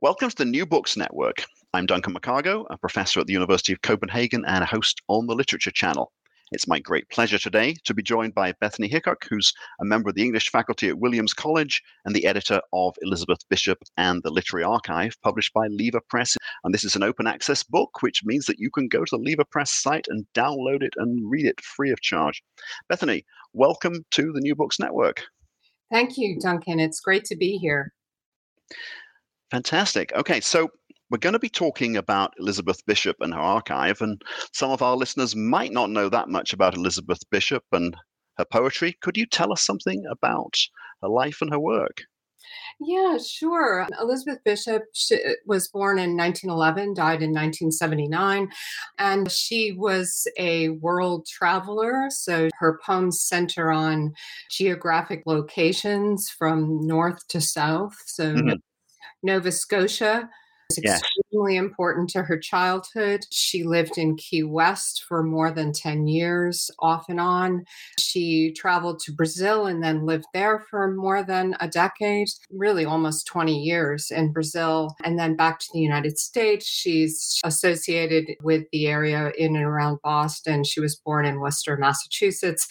Welcome to the New Books Network. I'm Duncan McCargo, a professor at the University of Copenhagen and a host on the Literature Channel. It's my great pleasure today to be joined by Bethany Hickok, who's a member of the English faculty at Williams College and the editor of Elizabeth Bishop and the Literary Archive, published by Lever Press. And this is an open access book, which means that you can go to the Lever Press site and download it and read it free of charge. Bethany, welcome to the New Books Network. Thank you, Duncan. It's great to be here. Fantastic. Okay, so we're going to be talking about Elizabeth Bishop and her archive, and some of our listeners might not know that much about Elizabeth Bishop and her poetry. Could you tell us something about her life and her work? Yeah, sure. Elizabeth Bishop was born in 1911, died in 1979, and she was a world traveler. So her poems center on geographic locations from north to south. So mm-hmm. Nova Scotia yes. Extremely important to her childhood. She lived in Key West for more than 10 years, off and on. She traveled to Brazil and then lived there for more than a decade, really almost 20 years in Brazil, and then back to the United States. She's associated with the area in and around Boston. She was born in Worcester, Massachusetts.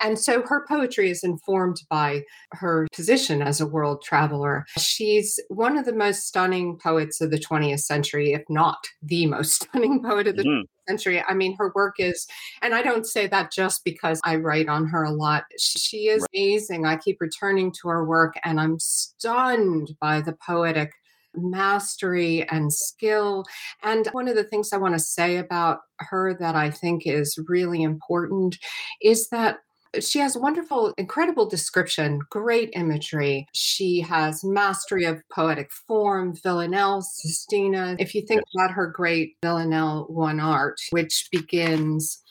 And so her poetry is informed by her position as a world traveler. She's one of the most stunning poets of the 20th century, if not the most stunning poet of the mm-hmm. century. I mean, her work is, and I don't say that just because I write on her a lot. She is right. amazing. I keep returning to her work and I'm stunned by the poetic mastery and skill. And one of the things I want to say about her that I think is really important is that she has wonderful, incredible description, great imagery. She has mastery of poetic form, villanelle, sestina. If you think about her great villanelle one art, which begins,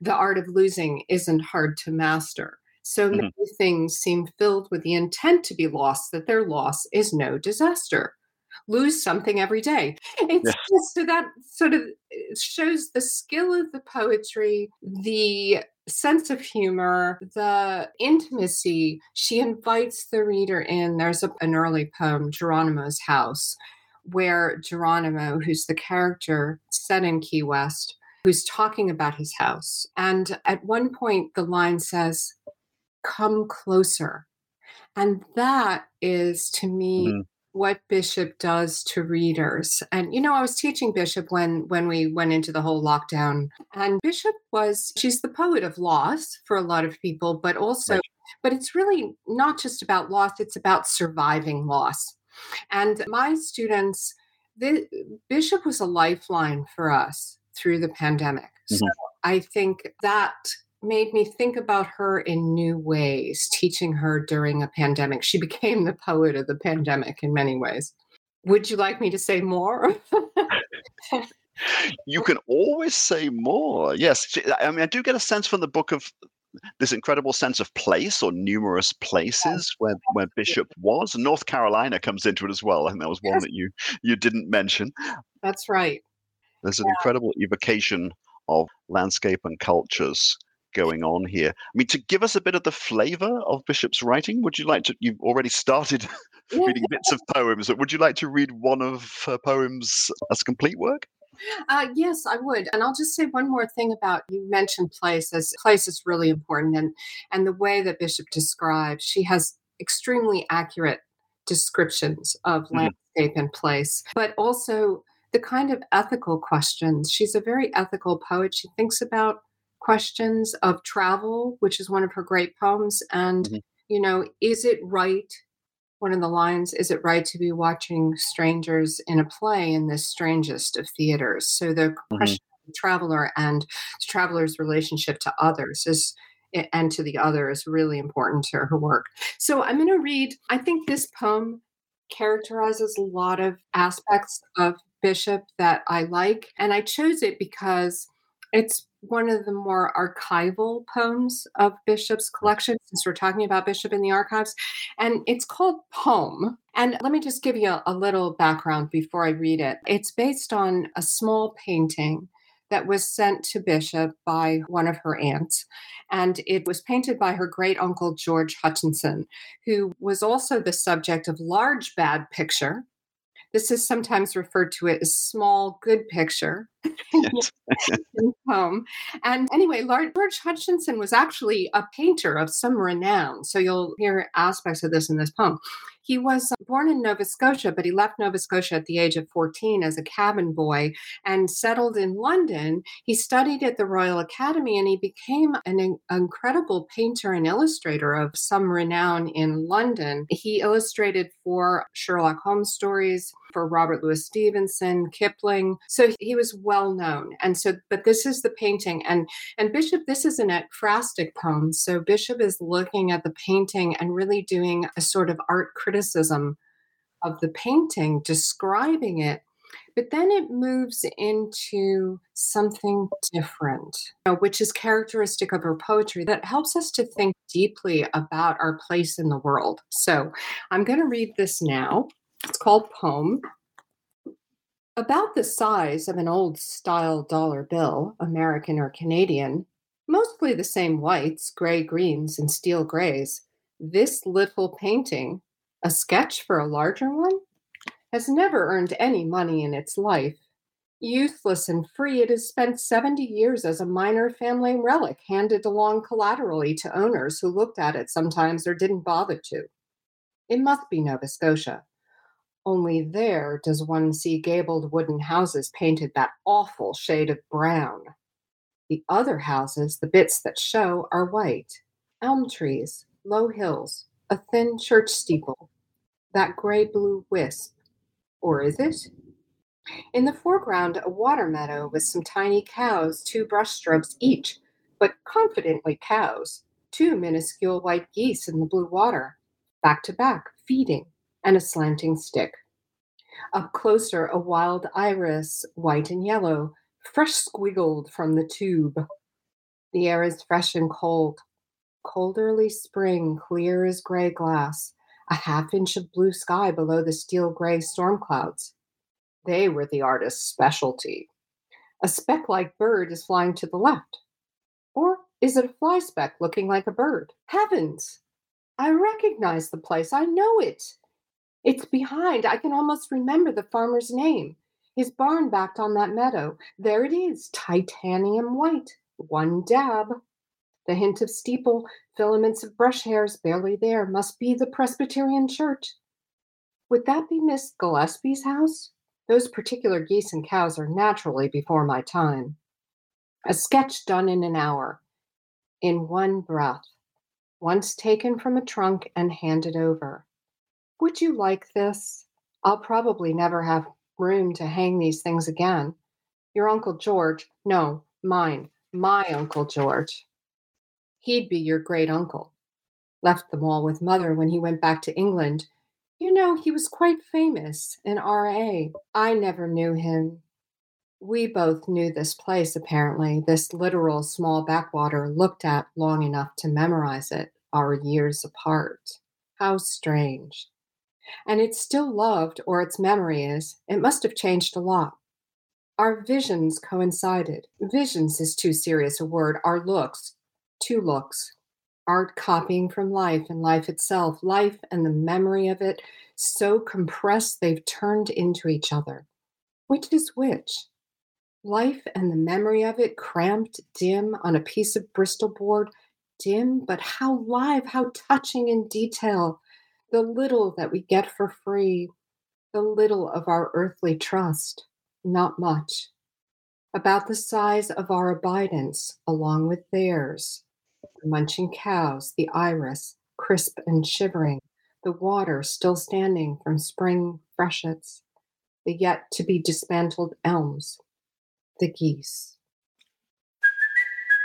the art of losing isn't hard to master. So mm-hmm. many things seem filled with the intent to be lost, that their loss is no disaster lose something every day. It's yeah. just so that sort of shows the skill of the poetry, the sense of humor, the intimacy. She invites the reader in. There's a, an early poem, Geronimo's House, where Geronimo, who's the character set in Key West, who's talking about his house. And at one point, the line says, Come closer. And that is to me mm-hmm what bishop does to readers and you know i was teaching bishop when when we went into the whole lockdown and bishop was she's the poet of loss for a lot of people but also right. but it's really not just about loss it's about surviving loss and my students the bishop was a lifeline for us through the pandemic mm-hmm. so i think that made me think about her in new ways, teaching her during a pandemic. She became the poet of the pandemic in many ways. Would you like me to say more? you can always say more. Yes. I mean, I do get a sense from the book of this incredible sense of place or numerous places where, where Bishop was. North Carolina comes into it as well. I think that was one that you you didn't mention. That's right. There's an yeah. incredible evocation of landscape and cultures going on here. I mean, to give us a bit of the flavor of Bishop's writing, would you like to? You've already started reading bits of poems, but would you like to read one of her poems as complete work? Uh, yes, I would. And I'll just say one more thing about you mentioned place as place is really important and and the way that Bishop describes, she has extremely accurate descriptions of mm-hmm. landscape and place, but also the kind of ethical questions. She's a very ethical poet. She thinks about questions of travel, which is one of her great poems. And, mm-hmm. you know, is it right? One of the lines, is it right to be watching strangers in a play in this strangest of theaters? So the mm-hmm. question of the traveler and the traveler's relationship to others is and to the other is really important to her work. So I'm going to read, I think this poem characterizes a lot of aspects of Bishop that I like. And I chose it because it's one of the more archival poems of Bishop's collection, since we're talking about Bishop in the archives. And it's called Poem. And let me just give you a, a little background before I read it. It's based on a small painting that was sent to Bishop by one of her aunts. And it was painted by her great uncle, George Hutchinson, who was also the subject of Large Bad Picture, this is sometimes referred to as small good picture poem. And anyway, George Hutchinson was actually a painter of some renown. So you'll hear aspects of this in this poem. He was uh, born in Nova Scotia, but he left Nova Scotia at the age of 14 as a cabin boy and settled in London. He studied at the Royal Academy and he became an incredible painter and illustrator of some renown in London. He illustrated for Sherlock Holmes stories, for Robert Louis Stevenson, Kipling. So he was well known. And so, but this is the painting. And and Bishop, this is an ekphrastic poem. So Bishop is looking at the painting and really doing a sort of art criticism criticism of the painting, describing it. But then it moves into something different, which is characteristic of her poetry that helps us to think deeply about our place in the world. So I'm going to read this now. It's called Poem. About the size of an old style dollar bill, American or Canadian, mostly the same whites, gray greens, and steel grays, this little painting a sketch for a larger one? Has never earned any money in its life. Youthless and free, it has spent 70 years as a minor family relic handed along collaterally to owners who looked at it sometimes or didn't bother to. It must be Nova Scotia. Only there does one see gabled wooden houses painted that awful shade of brown. The other houses, the bits that show, are white elm trees, low hills, a thin church steeple, that gray blue wisp. Or is it? In the foreground, a water meadow with some tiny cows, two brushstrokes each, but confidently cows, two minuscule white geese in the blue water, back to back, feeding, and a slanting stick. Up closer, a wild iris, white and yellow, fresh squiggled from the tube. The air is fresh and cold, cold early spring, clear as gray glass, a half inch of blue sky below the steel gray storm clouds. They were the artist's specialty. A speck like bird is flying to the left. Or is it a fly speck looking like a bird? Heavens! I recognize the place. I know it. It's behind. I can almost remember the farmer's name. His barn backed on that meadow. There it is, titanium white. One dab. The hint of steeple, filaments of brush hairs barely there, must be the Presbyterian church. Would that be Miss Gillespie's house? Those particular geese and cows are naturally before my time. A sketch done in an hour, in one breath, once taken from a trunk and handed over. Would you like this? I'll probably never have room to hang these things again. Your Uncle George, no, mine, my Uncle George. He'd be your great uncle. Left them all with mother when he went back to England. You know, he was quite famous, an R.A. I never knew him. We both knew this place, apparently, this literal small backwater looked at long enough to memorize it, our years apart. How strange. And it's still loved, or its memory is. It must have changed a lot. Our visions coincided. Visions is too serious a word. Our looks, two looks art copying from life and life itself, life and the memory of it, so compressed they've turned into each other. Which is which? Life and the memory of it cramped, dim on a piece of Bristol board, dim, but how live, how touching in detail. the little that we get for free, the little of our earthly trust, not much, about the size of our abidance along with theirs, the munching cows, the iris, crisp and shivering, the water still standing from spring freshets, the yet to be dismantled elms, the geese.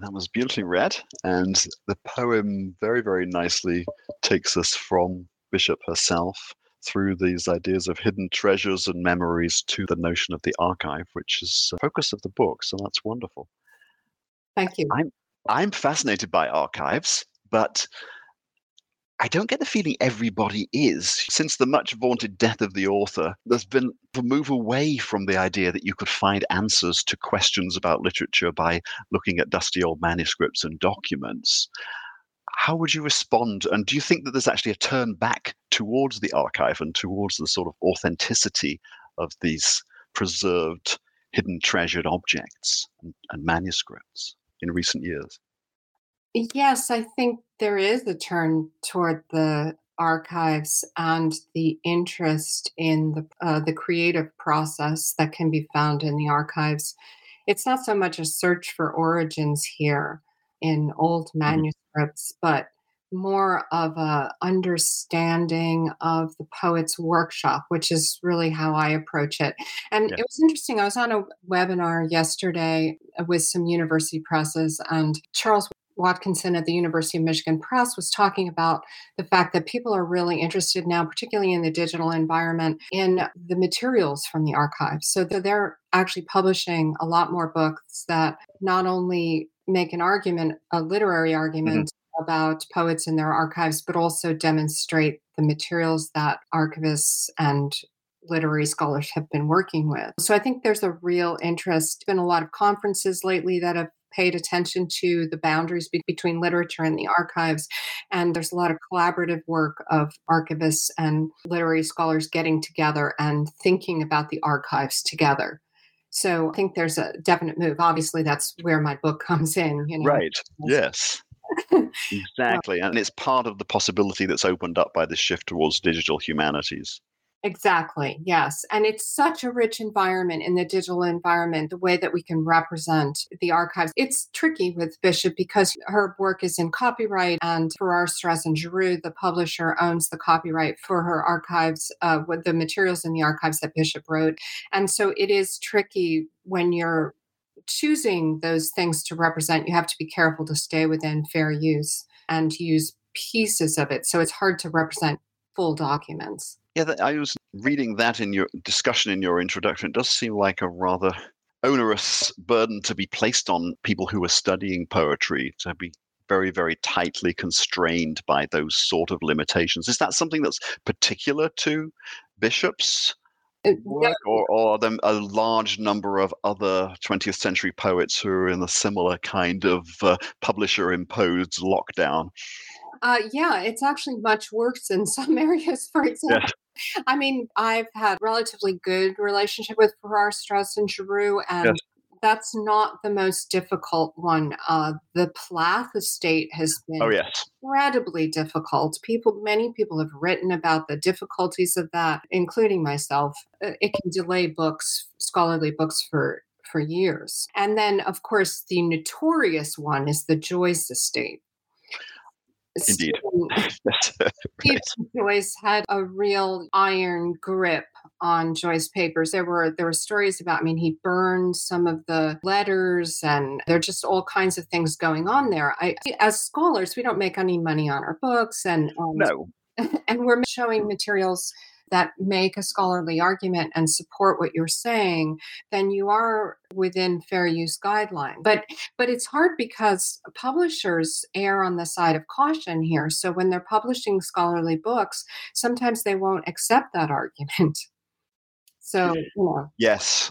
That was beautifully read, and the poem very, very nicely takes us from Bishop herself through these ideas of hidden treasures and memories to the notion of the archive, which is the focus of the book. So that's wonderful. Thank you. I'm I'm fascinated by archives, but I don't get the feeling everybody is. Since the much vaunted death of the author, there's been a move away from the idea that you could find answers to questions about literature by looking at dusty old manuscripts and documents. How would you respond? And do you think that there's actually a turn back towards the archive and towards the sort of authenticity of these preserved, hidden, treasured objects and, and manuscripts in recent years? Yes, I think there is a turn toward the archives and the interest in the uh, the creative process that can be found in the archives. It's not so much a search for origins here in old Mm-hmm. manuscripts, but more of a understanding of the poet's workshop, which is really how I approach it. And Yeah. it was interesting. I was on a webinar yesterday with some university presses, and Charles Watkinson at the University of Michigan Press was talking about the fact that people are really interested now, particularly in the digital environment, in the materials from the archives. So they're actually publishing a lot more books that not only make an argument, a literary mm-hmm. argument about poets and their archives, but also demonstrate the materials that archivists and literary scholars have been working with. So I think there's a real interest. Been a lot of conferences lately that have paid attention to the boundaries be- between literature and the archives. And there's a lot of collaborative work of archivists and literary scholars getting together and thinking about the archives together. So I think there's a definite move. Obviously, that's where my book comes in. You know, Right. Yes. Exactly. And it's part of the possibility that's opened up by this shift towards digital humanities. Exactly. Yes. And it's such a rich environment in the digital environment, the way that we can represent the archives. It's tricky with Bishop because her work is in copyright, and Farrar, Straus and Giroux, the publisher, owns the copyright for her archives, uh, with the materials in the archives that Bishop wrote. And so it is tricky when you're choosing those things to represent. You have to be careful to stay within fair use and to use pieces of it. So it's hard to represent full documents. Yeah, I was reading that in your discussion in your introduction. It does seem like a rather onerous burden to be placed on people who are studying poetry to be very, very tightly constrained by those sort of limitations. Is that something that's particular to bishops? Work, or, or are there a large number of other 20th century poets who are in a similar kind of uh, publisher imposed lockdown? Uh, yeah, it's actually much worse in some areas. For example, I mean, I've had relatively good relationship with Farrar, Straus, and Giroux, and Yes. that's not the most difficult one. Uh, the Plath estate has been Oh, yes. incredibly difficult. People, many people have written about the difficulties of that, including myself. Uh, It can delay books, scholarly books, for for years. And then, of course, the notorious one is the Joyce estate. Indeed. Steve Joyce had a real iron grip on Joyce papers. There were there were stories about. I mean, he burned some of the letters, and there are just all kinds of things going on there. I, as scholars, we don't make any money on our books, and um, no. and we're showing materials that make a scholarly argument and support what you're saying, then you are within fair use guidelines. But but it's hard because publishers err on the side of caution here. So when they're publishing scholarly books, sometimes they won't accept that argument. So, you know. Yes.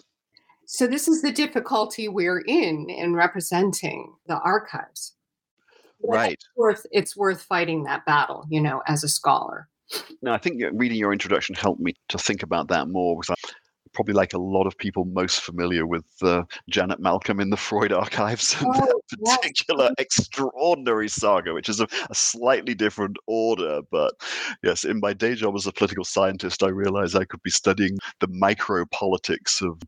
So this is the difficulty we're in in representing the archives. But Right. It's worth, it's worth fighting that battle, you know, as a scholar. No, I think reading your introduction helped me to think about that more because I'm probably like a lot of people most familiar with uh, Janet Malcolm in the Freud archives and Oh, that yes. particular extraordinary saga, which is a, a slightly different order. But yes, in my day job as a political scientist, I realized I could be studying the micro politics of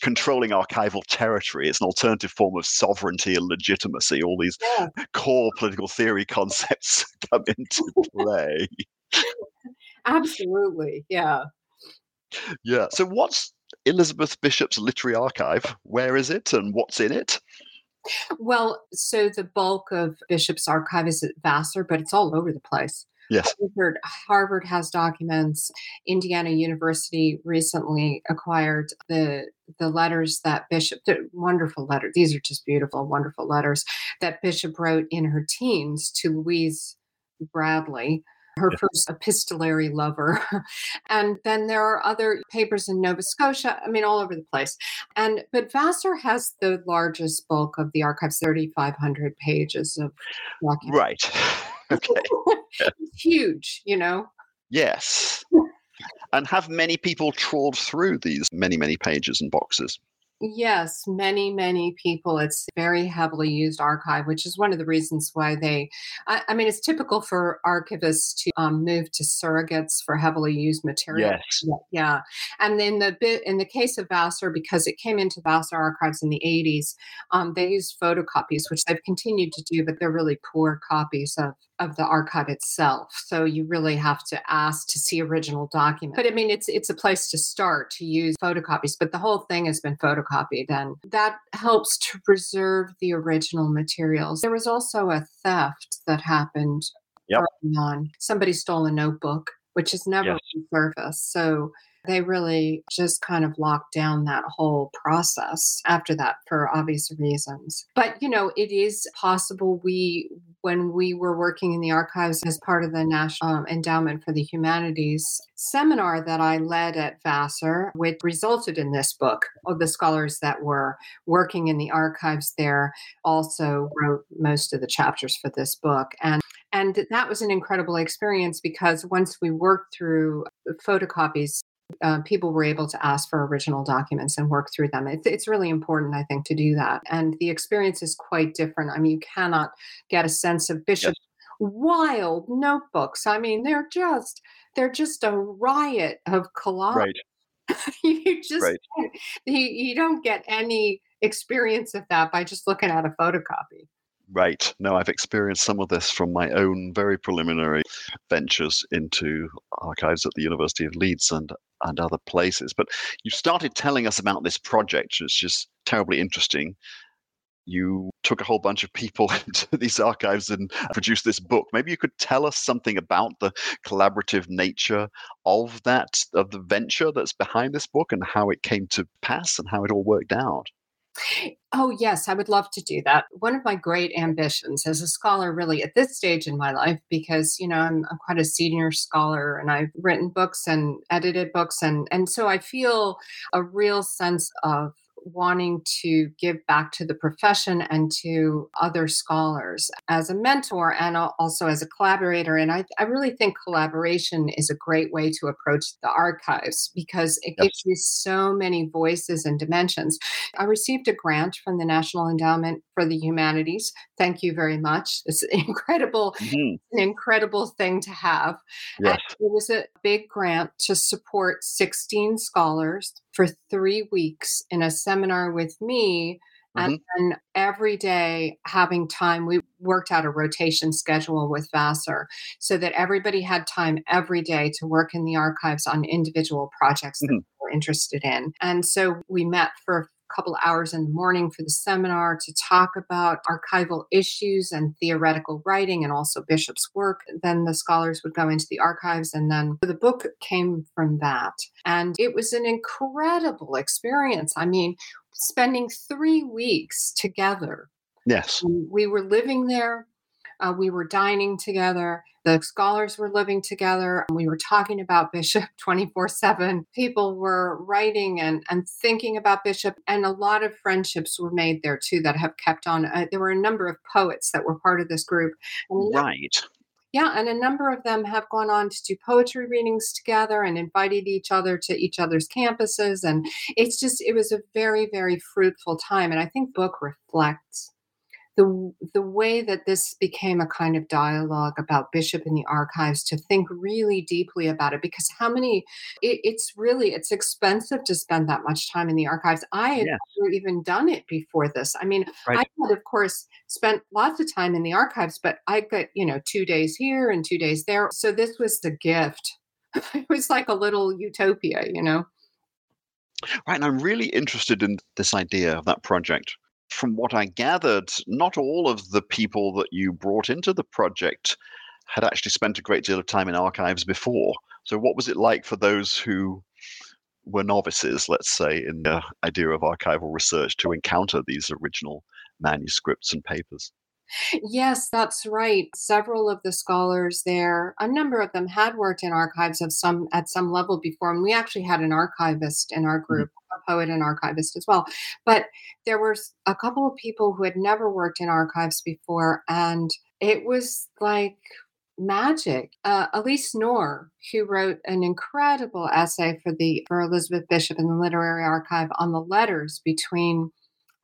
controlling archival territory. It's an alternative form of sovereignty and legitimacy. All these Yeah. core political theory concepts come into play. Absolutely. Yeah. Yeah. So what's Elizabeth Bishop's literary archive? Where is it and what's in it? Well, so the bulk of Bishop's archive is at Vassar, but it's all over the place. Yes. Harvard, Harvard has documents. Indiana University recently acquired the the letters that Bishop, the wonderful letter. These are just beautiful, wonderful letters that Bishop wrote in her teens to Louise Bradley, her first epistolary lover. and then there are other papers in Nova Scotia. I mean, all over the place. And but Vassar has the largest bulk of the archives, 3,500 pages of documents. Right. okay. It's huge, you know. Yes. And have many people trawled through these many, many pages and boxes? Yes, many, many people. It's very heavily used archive, which is one of the reasons why they. I, I mean, it's typical for archivists to um, move to surrogates for heavily used material. Yes. Yeah. And then the bit in the case of Vassar, because it came into Vassar archives in the 80s, um, they used photocopies, which they've continued to do, but they're really poor copies of of the archive itself. So you really have to ask to see original documents. But I mean, it's it's a place to start to use photocopies. But the whole thing has been photocopied, and that helps to preserve the original materials. There was also a theft that happened Yep. on. Somebody stole a notebook, which has never Yes. resurfaced. So they really just kind of locked down that whole process after that for obvious reasons. But you know, it is possible we when we were working in the archives as part of the National um, Endowment for the Humanities seminar that I led at Vassar, which resulted in this book. The scholars that were working in the archives there also wrote most of the chapters for this book. And and that was an incredible experience because once we worked through photocopies, uh, people were able to ask for original documents and work through them. It's, it's really important, I think, to do that. And the experience is quite different. I mean, you cannot get a sense of Bishop wild notebooks. I mean, they're just they're just a riot of collage. Right. you just Right. you, you don't get any experience of that by just looking at a photocopy. Right. No, I've experienced some of this from my own very preliminary ventures into archives at the University of Leeds and, and other places. But you started telling us about this project, which is terribly interesting. You took a whole bunch of people into these archives and produced this book. Maybe you could tell us something about the collaborative nature of that, of the venture that's behind this book and how it came to pass and how it all worked out. Oh, yes, I would love to do that. One of my great ambitions as a scholar, really, at this stage in my life, because, you know, I'm, I'm quite a senior scholar and I've written books and edited books. And, and so I feel a real sense of wanting to give back to the profession and to other scholars as a mentor and also as a collaborator. And I, I really think collaboration is a great way to approach the archives because it Yes. gives you so many voices and dimensions. I received a grant from the National Endowment for the Humanities. Thank you very much. It's incredible, Mhm. an incredible thing to have. And Yes. it was a big grant to support 16 scholars for three weeks in a seminar with me. And then every day having time, we worked out a rotation schedule with Vassar so that everybody had time every day to work in the archives on individual projects that Mhm. they were interested in. And so we met for couple hours in the morning for the seminar to talk about archival issues and theoretical writing and also Bishop's work. Then the scholars would go into the archives, and then the book came from that. And it was an incredible experience. I mean, spending three weeks together. Yes. We were living there uh, we were dining together. The scholars were living together. We were talking about Bishop 24 7. People were writing and, and thinking about Bishop, and a lot of friendships were made there too that have kept on. Uh, there were a number of poets that were part of this group. Right. Yeah, and a number of them have gone on to do poetry readings together and invited each other to each other's campuses. And it's just, it was a very, very fruitful time. And I think book reflects the the way that this became a kind of dialogue about bishop in the archives to think really deeply about it because how many it, it's really it's expensive to spend that much time in the archives. I had never even done it before this. I mean right. i had of course spent lots of time in the archives but i got you know two days here and two days there. So this was the gift. It was like a little utopia you know? Right, and I'm really interested in this idea of that project from what I gathered, not all of the people that you brought into the project had actually spent a great deal of time in archives before. So, what was it like for those who were novices, let's say, in the idea of archival research to encounter these original manuscripts and papers? Yes, that's right. Several of the scholars there, a number of them had worked in archives of some at some level before, and we actually had an archivist in our mm-hmm. group a poet and archivist as well. But there were a couple of people who had never worked in archives before, and it was like magic. Uh, Elise Knorr, who wrote an incredible essay for the for Elizabeth Bishop in the Literary Archive on the letters between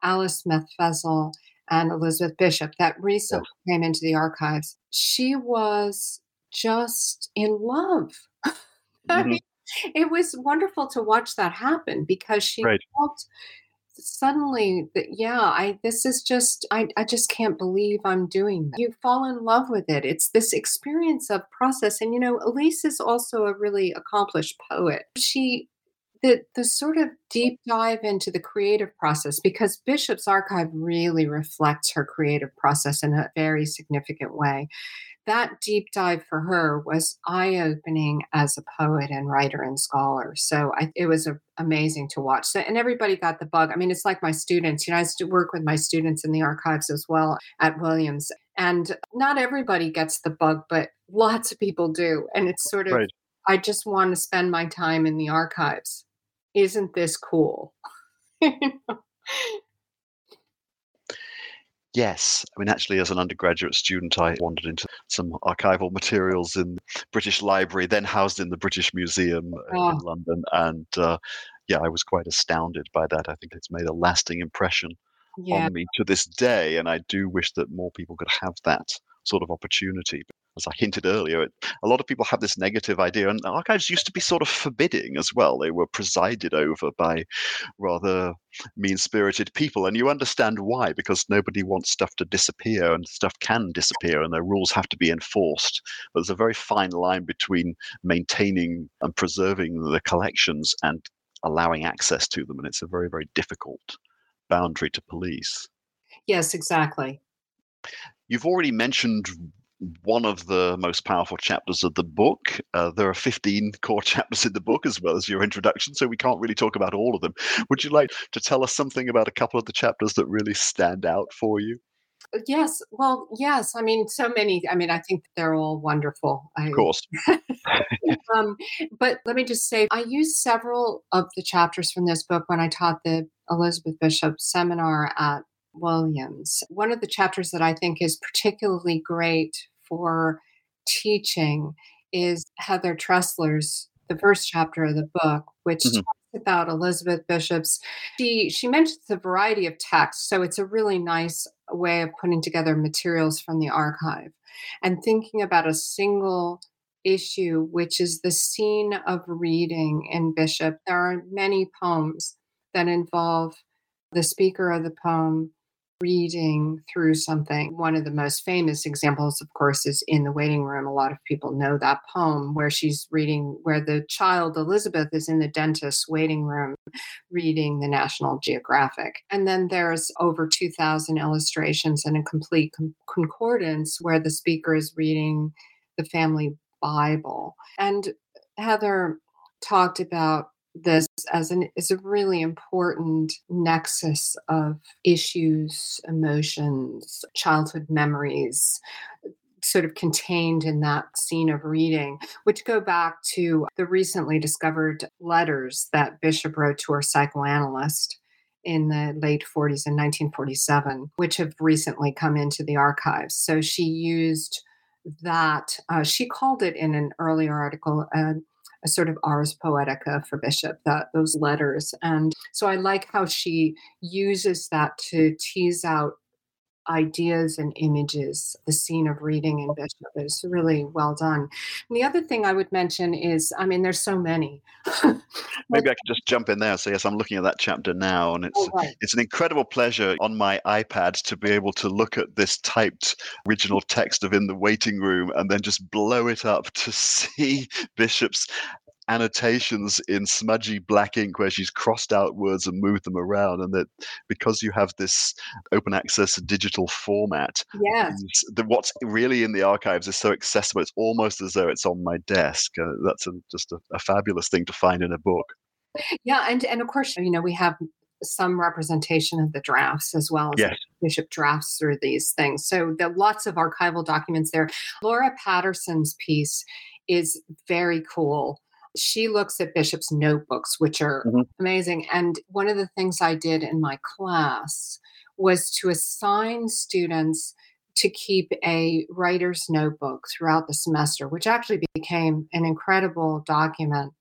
Alice Smith Fezzle and Elizabeth Bishop that recently came into the archives. She was just in love. Mm-hmm. I mean, it was wonderful to watch that happen because she right. felt suddenly that yeah i this is just I, I just can't believe i'm doing that you fall in love with it it's this experience of process and you know elise is also a really accomplished poet she the the sort of deep dive into the creative process because bishop's archive really reflects her creative process in a very significant way that deep dive for her was eye opening as a poet and writer and scholar. So I, it was a, amazing to watch. So, and everybody got the bug. I mean, it's like my students. You know, I used to work with my students in the archives as well at Williams, and not everybody gets the bug, but lots of people do. And it's sort of, right. I just want to spend my time in the archives. Isn't this cool? Yes. I mean, actually, as an undergraduate student, I wandered into some archival materials in the British Library, then housed in the British Museum oh. in London. And uh, yeah, I was quite astounded by that. I think it's made a lasting impression yeah. on me to this day. And I do wish that more people could have that sort of opportunity as I hinted earlier, it, a lot of people have this negative idea, and archives used to be sort of forbidding as well. They were presided over by rather mean spirited people, and you understand why, because nobody wants stuff to disappear, and stuff can disappear, and their rules have to be enforced. But there's a very fine line between maintaining and preserving the collections and allowing access to them, and it's a very, very difficult boundary to police. Yes, exactly. You've already mentioned one of the most powerful chapters of the book. Uh, there are 15 core chapters in the book as well as your introduction, so we can't really talk about all of them. Would you like to tell us something about a couple of the chapters that really stand out for you? Yes, well, yes. I mean, so many. I mean, I think they're all wonderful. I, of course. um, but let me just say, I used several of the chapters from this book when I taught the Elizabeth Bishop seminar at Williams. One of the chapters that I think is particularly great for teaching is Heather Treseler's the first chapter of the book, which mm-hmm. talks about Elizabeth Bishop's. She she mentions a variety of texts, so it's a really nice way of putting together materials from the archive and thinking about a single issue, which is the scene of reading in Bishop. There are many poems that involve the speaker of the poem reading through something. One of the most famous examples, of course, is in the waiting room. A lot of people know that poem where she's reading, where the child Elizabeth is in the dentist's waiting room reading the National Geographic. And then there's over 2,000 illustrations and a complete con- concordance where the speaker is reading the family Bible. And Heather talked about this as an is a really important nexus of issues, emotions, childhood memories sort of contained in that scene of reading, which go back to the recently discovered letters that Bishop wrote to her psychoanalyst in the late 40s in 1947, which have recently come into the archives. So she used that, uh, she called it in an earlier article, uh, a sort of ars poetica for Bishop, that those letters. And so I like how she uses that to tease out ideas and images, the scene of reading in Bishop is really well done. And the other thing I would mention is, I mean, there's so many. Maybe I could just jump in there. So yes, I'm looking at that chapter now, and it's Oh, right. it's an incredible pleasure on my iPad to be able to look at this typed original text of in the waiting room and then just blow it up to see Bishop's annotations in smudgy black ink where she's crossed out words and moved them around and that because you have this open access digital format Yes. the, what's really in the archives is so accessible it's almost as though it's on my desk uh, that's a, just a, a fabulous thing to find in a book Yeah, and and of course, you know, we have some representation of the drafts as well as Yes. Bishop drafts through these things. So there are lots of archival documents there. Laura Patterson's piece is very cool. She looks at Bishop's notebooks, which are Mhm. amazing. And one of the things I did in my class was to assign students to keep a writer's notebook throughout the semester, which actually became an incredible document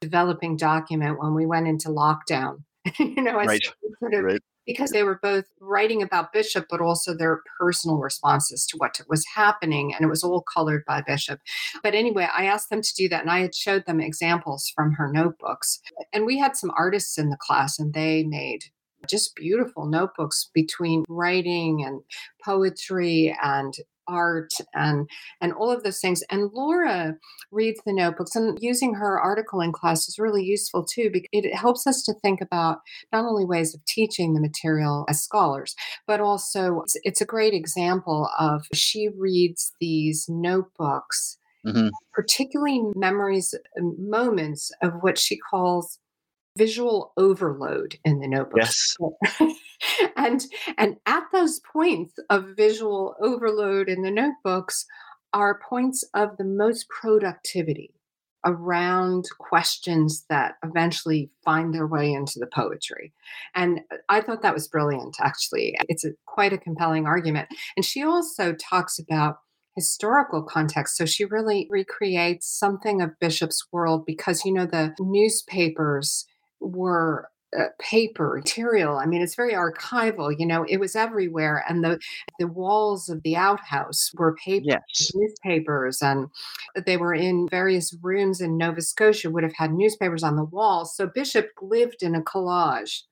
developing document when we went into lockdown. you know, Right. sort of right because they were both writing about Bishop, but also their personal responses to what was happening, and it was all colored by Bishop. But anyway, I asked them to do that, and I had showed them examples from her notebooks. And we had some artists in the class, and they made just beautiful notebooks between writing and poetry and art and and all of those things and laura reads the notebooks and using her article in class is really useful too because it helps us to think about not only ways of teaching the material as scholars but also it's, it's a great example of she reads these notebooks Mhm. particularly memories moments of what she calls visual overload in the notebooks. Yes. And and at those points of visual overload in the notebooks are points of the most productivity around questions that eventually find their way into the poetry. And uh, i thought that was brilliant actually. It's a, quite a compelling argument. And she also talks about historical context so she really recreates something of bishop's world because you know the newspapers were uh, paper material. I mean, it's very archival. You know, it was everywhere, and the the walls of the outhouse were paper yes newspapers, and they were in various rooms in Nova Scotia. Would have had newspapers on the walls. So Bishop lived in a collage.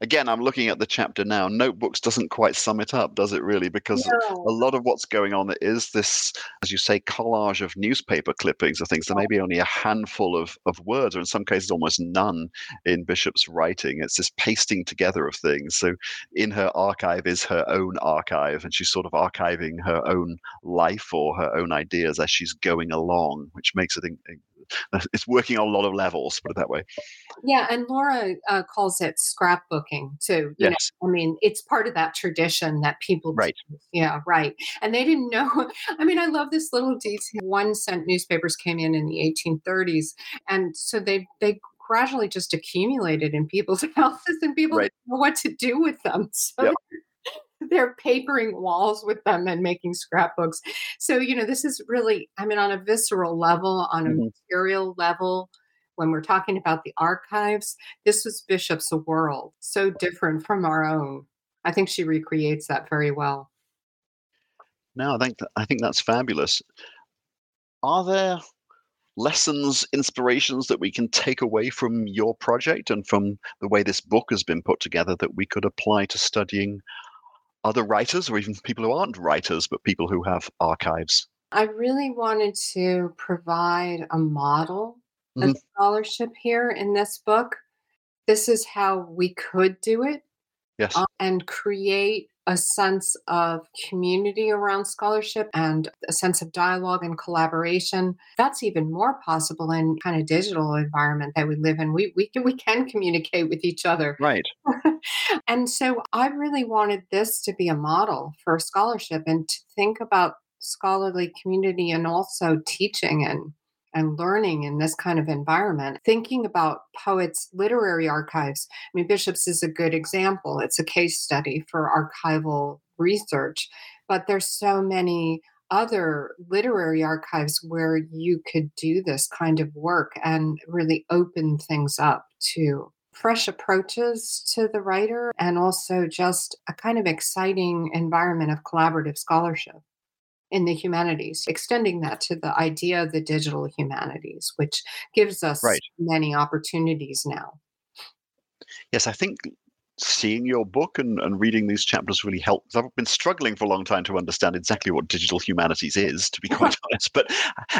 Again i'm looking at the chapter now notebooks doesn't quite sum it up does it really because a lot of what's going on is this, as you say, collage of newspaper clippings of things. There may be only a handful of, of words, or in some cases, almost none in Bishop's writing. It's this pasting together of things. So, in her archive is her own archive, and she's sort of archiving her own life or her own ideas as she's going along, which makes it. in- It's working on a lot of levels, put it that way. Yeah, and Laura uh, calls it scrapbooking too. You know, Yes. I mean, it's part of that tradition that people Right. do. Yeah, right. And they didn't know. I mean, I love this little detail. One cent newspapers came in in the 1830s, and so they they gradually just accumulated in people's houses, and people Right. didn't know what to do with them. So Yep. they're papering walls with them and making scrapbooks. So you know, this is really. I mean, on a visceral level, on a Mhm. material level. When we're talking about the archives, this was Bishop's world, so different from our own. I think she recreates that very well. No, I think that, I think that's fabulous. Are there lessons, inspirations that we can take away from your project and from the way this book has been put together that we could apply to studying other writers or even people who aren't writers, but people who have archives? I really wanted to provide a model Mhm. of scholarship here in this book. This is how we could do it Yes. uh, and create a sense of community around scholarship and a sense of dialogue and collaboration. That's even more possible in kind of digital environment that we live in. We we can we can communicate with each other. Right. and so I really wanted this to be a model for scholarship and to think about scholarly community and also teaching and and learning in this kind of environment. Thinking about poets' literary archives. I mean, Bishops is a good example. It's a case study for archival research, but there's so many other literary archives where you could do this kind of work and really open things up to fresh approaches to the writer and also just a kind of exciting environment of collaborative scholarship in the humanities, extending that to the idea of the digital humanities, which gives us Right. many opportunities now. Yes, I think seeing your book and, and reading these chapters really helped. I've been struggling for a long time to understand exactly what digital humanities is, to be quite honest. But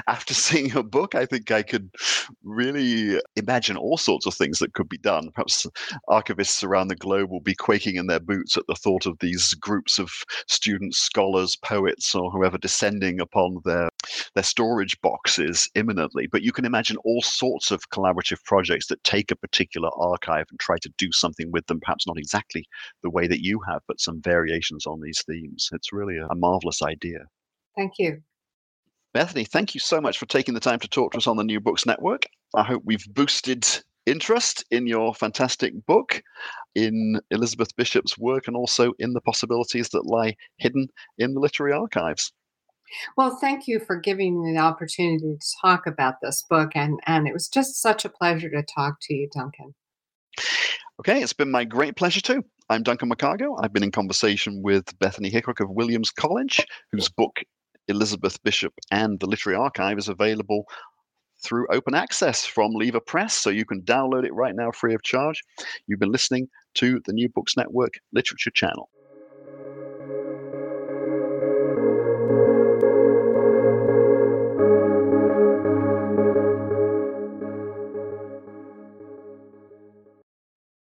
after seeing your book, I think I could really imagine all sorts of things that could be done. Perhaps archivists around the globe will be quaking in their boots at the thought of these groups of students, scholars, poets, or whoever descending upon their their storage boxes imminently. But you can imagine all sorts of collaborative projects that take a particular archive and try to do something with them, perhaps not exactly the way that you have, but some variations on these themes. It's really a, a marvelous idea. Thank you. Bethany, thank you so much for taking the time to talk to us on the New Books Network. I hope we've boosted interest in your fantastic book, in Elizabeth Bishop's work, and also in the possibilities that lie hidden in the literary archives. Well, thank you for giving me the opportunity to talk about this book. And, and it was just such a pleasure to talk to you, Duncan. Okay, it's been my great pleasure too. I'm Duncan McCargo. I've been in conversation with Bethany Hicok of Williams College, whose book Elizabeth Bishop and the Literary Archive is available through open access from Lever Press, so you can download it right now free of charge. You've been listening to the New Books Network Literature Channel.